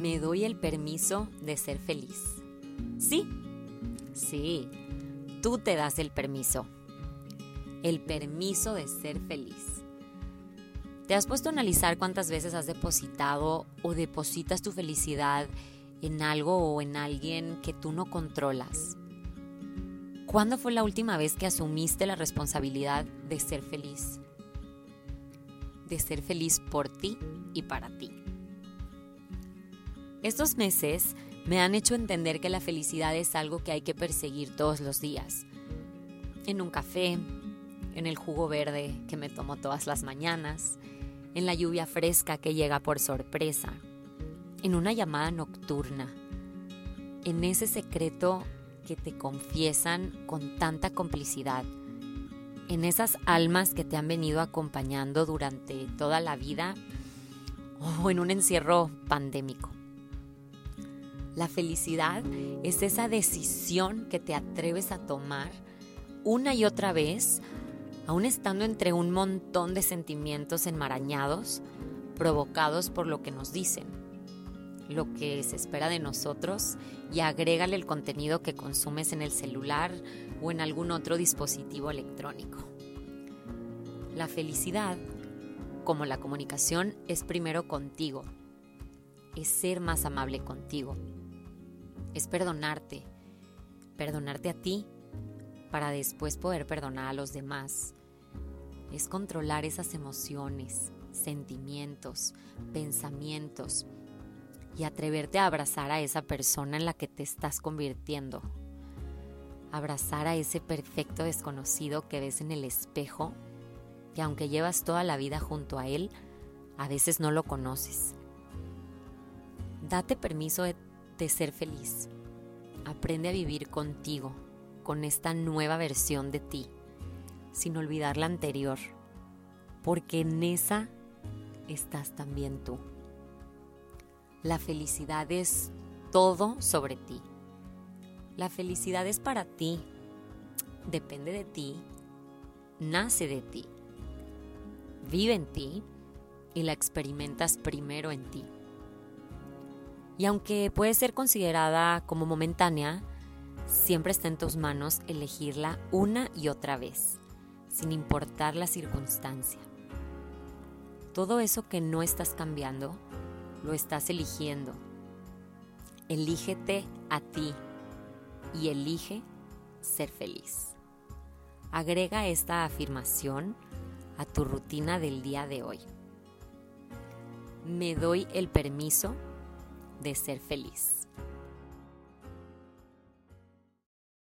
me doy el permiso de ser feliz. Sí, sí, tú te das el permiso. El permiso de ser feliz. ¿Te has puesto a analizar cuántas veces has depositado o depositas tu felicidad en algo o en alguien que tú no controlas? ¿Cuándo fue la última vez que asumiste la responsabilidad de ser feliz? De ser feliz por ti y para ti. Estos meses me han hecho entender que la felicidad es algo que hay que perseguir todos los días. En un café, en el jugo verde que me tomo todas las mañanas, en la lluvia fresca que llega por sorpresa, en una llamada nocturna, en ese secreto que te confiesan con tanta complicidad, en esas almas que te han venido acompañando durante toda la vida o en un encierro pandémico. La felicidad es esa decisión que te atreves a tomar una y otra vez, aún estando entre un montón de sentimientos enmarañados provocados por lo que nos dicen, lo que se espera de nosotros y agrégale el contenido que consumes en el celular o en algún otro dispositivo electrónico. La felicidad, como la comunicación, es primero contigo, es ser más amable contigo es perdonarte, perdonarte a ti para después poder perdonar a los demás. Es controlar esas emociones, sentimientos, pensamientos y atreverte a abrazar a esa persona en la que te estás convirtiendo. Abrazar a ese perfecto desconocido que ves en el espejo, que aunque llevas toda la vida junto a él, a veces no lo conoces. Date permiso de de ser feliz. Aprende a vivir contigo, con esta nueva versión de ti, sin olvidar la anterior, porque en esa estás también tú. La felicidad es todo sobre ti. La felicidad es para ti, depende de ti, nace de ti, vive en ti y la experimentas primero en ti. Y aunque puede ser considerada como momentánea, siempre está en tus manos elegirla una y otra vez, sin importar la circunstancia. Todo eso que no estás cambiando, lo estás eligiendo. Elígete a ti y elige ser feliz. Agrega esta afirmación a tu rutina del día de hoy. Me doy el permiso de ser feliz.